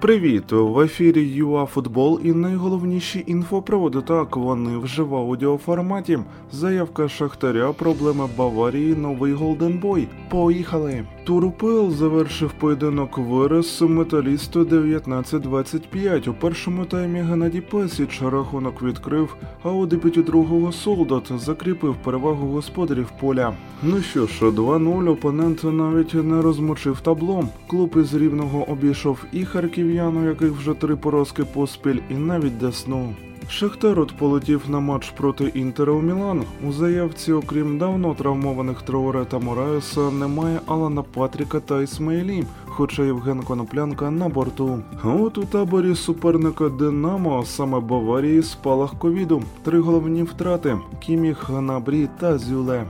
Привіт! В ефірі ЮАФутбол і найголовніші інфопроводи. Так вони вже в аудіоформаті. Заявка Шахтаря, проблеми Баварії, новий Golden Boy. Поїхали! Тур УПЛ завершив поєдинок Верес Металіст 1925. У першому таймі Геннадій Пасіч рахунок відкрив, а у дебюті другого Солдат закріпив перевагу господарів поля. Ну що ж, 2-0 опонент навіть не розмочив табло. Клуб із Рівного обійшов і харків'ян, у яких вже три поразки поспіль, і навіть Десну. Шахтар от полетів на матч проти Інтера у Мілан. У заявці, окрім давно травмованих Траоре та Мораеса, немає Алана Патріка та Ісмаїлі, хоча Євген Коноплянка на борту. А от у таборі суперника Динамо, саме Баварії, спалах ковіду. Три головні втрати: Кіміх, Ганабрі та Зюле.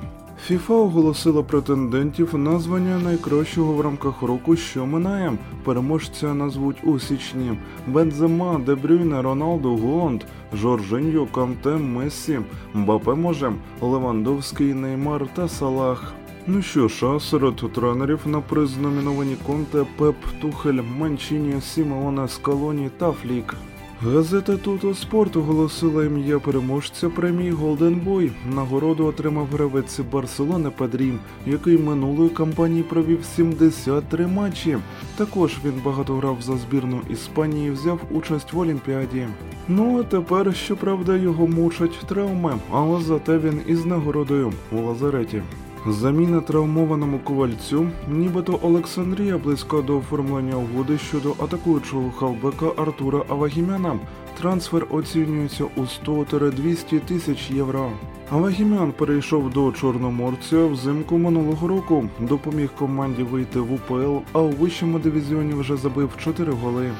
ФІФА оголосила претендентів на звання найкращого в рамках року, що минає. Переможця назвуть у січні: Бензема, Де Брюйне, Роналду, Голланд, Жоржиньо, Канте, Мессі, Мбапе може, Левандовський, Неймар та Салах. Ну що ж, а серед тренерів на приз номіновані Конте, Пеп, Тухель, Манчіні, Сімеоне, Скалоні та Флік. Газета Tuttosport оголосила ім'я переможця премії Golden Boy. Нагороду отримав гравець Барселони Педрі, який минулої кампанії провів 73 матчі. Також він багато грав за збірну Іспанії, взяв участь в Олімпіаді. Ну а тепер, щоправда, його мучать травми, але зате він із нагородою у лазареті. Заміна травмованому ковальцю, нібито Олександрія близька до оформлення угоди щодо атакуючого хавбека Артура Авагімяна. Трансфер оцінюється у 100-200 тисяч євро. Авагімян перейшов до Чорноморця взимку минулого року, допоміг команді вийти в УПЛ, а у вищому дивізіоні вже забив 4 голи.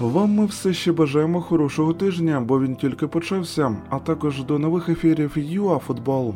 Вам ми все ще бажаємо хорошого тижня, бо він тільки почався, а також до нових ефірів ЮАФутбол.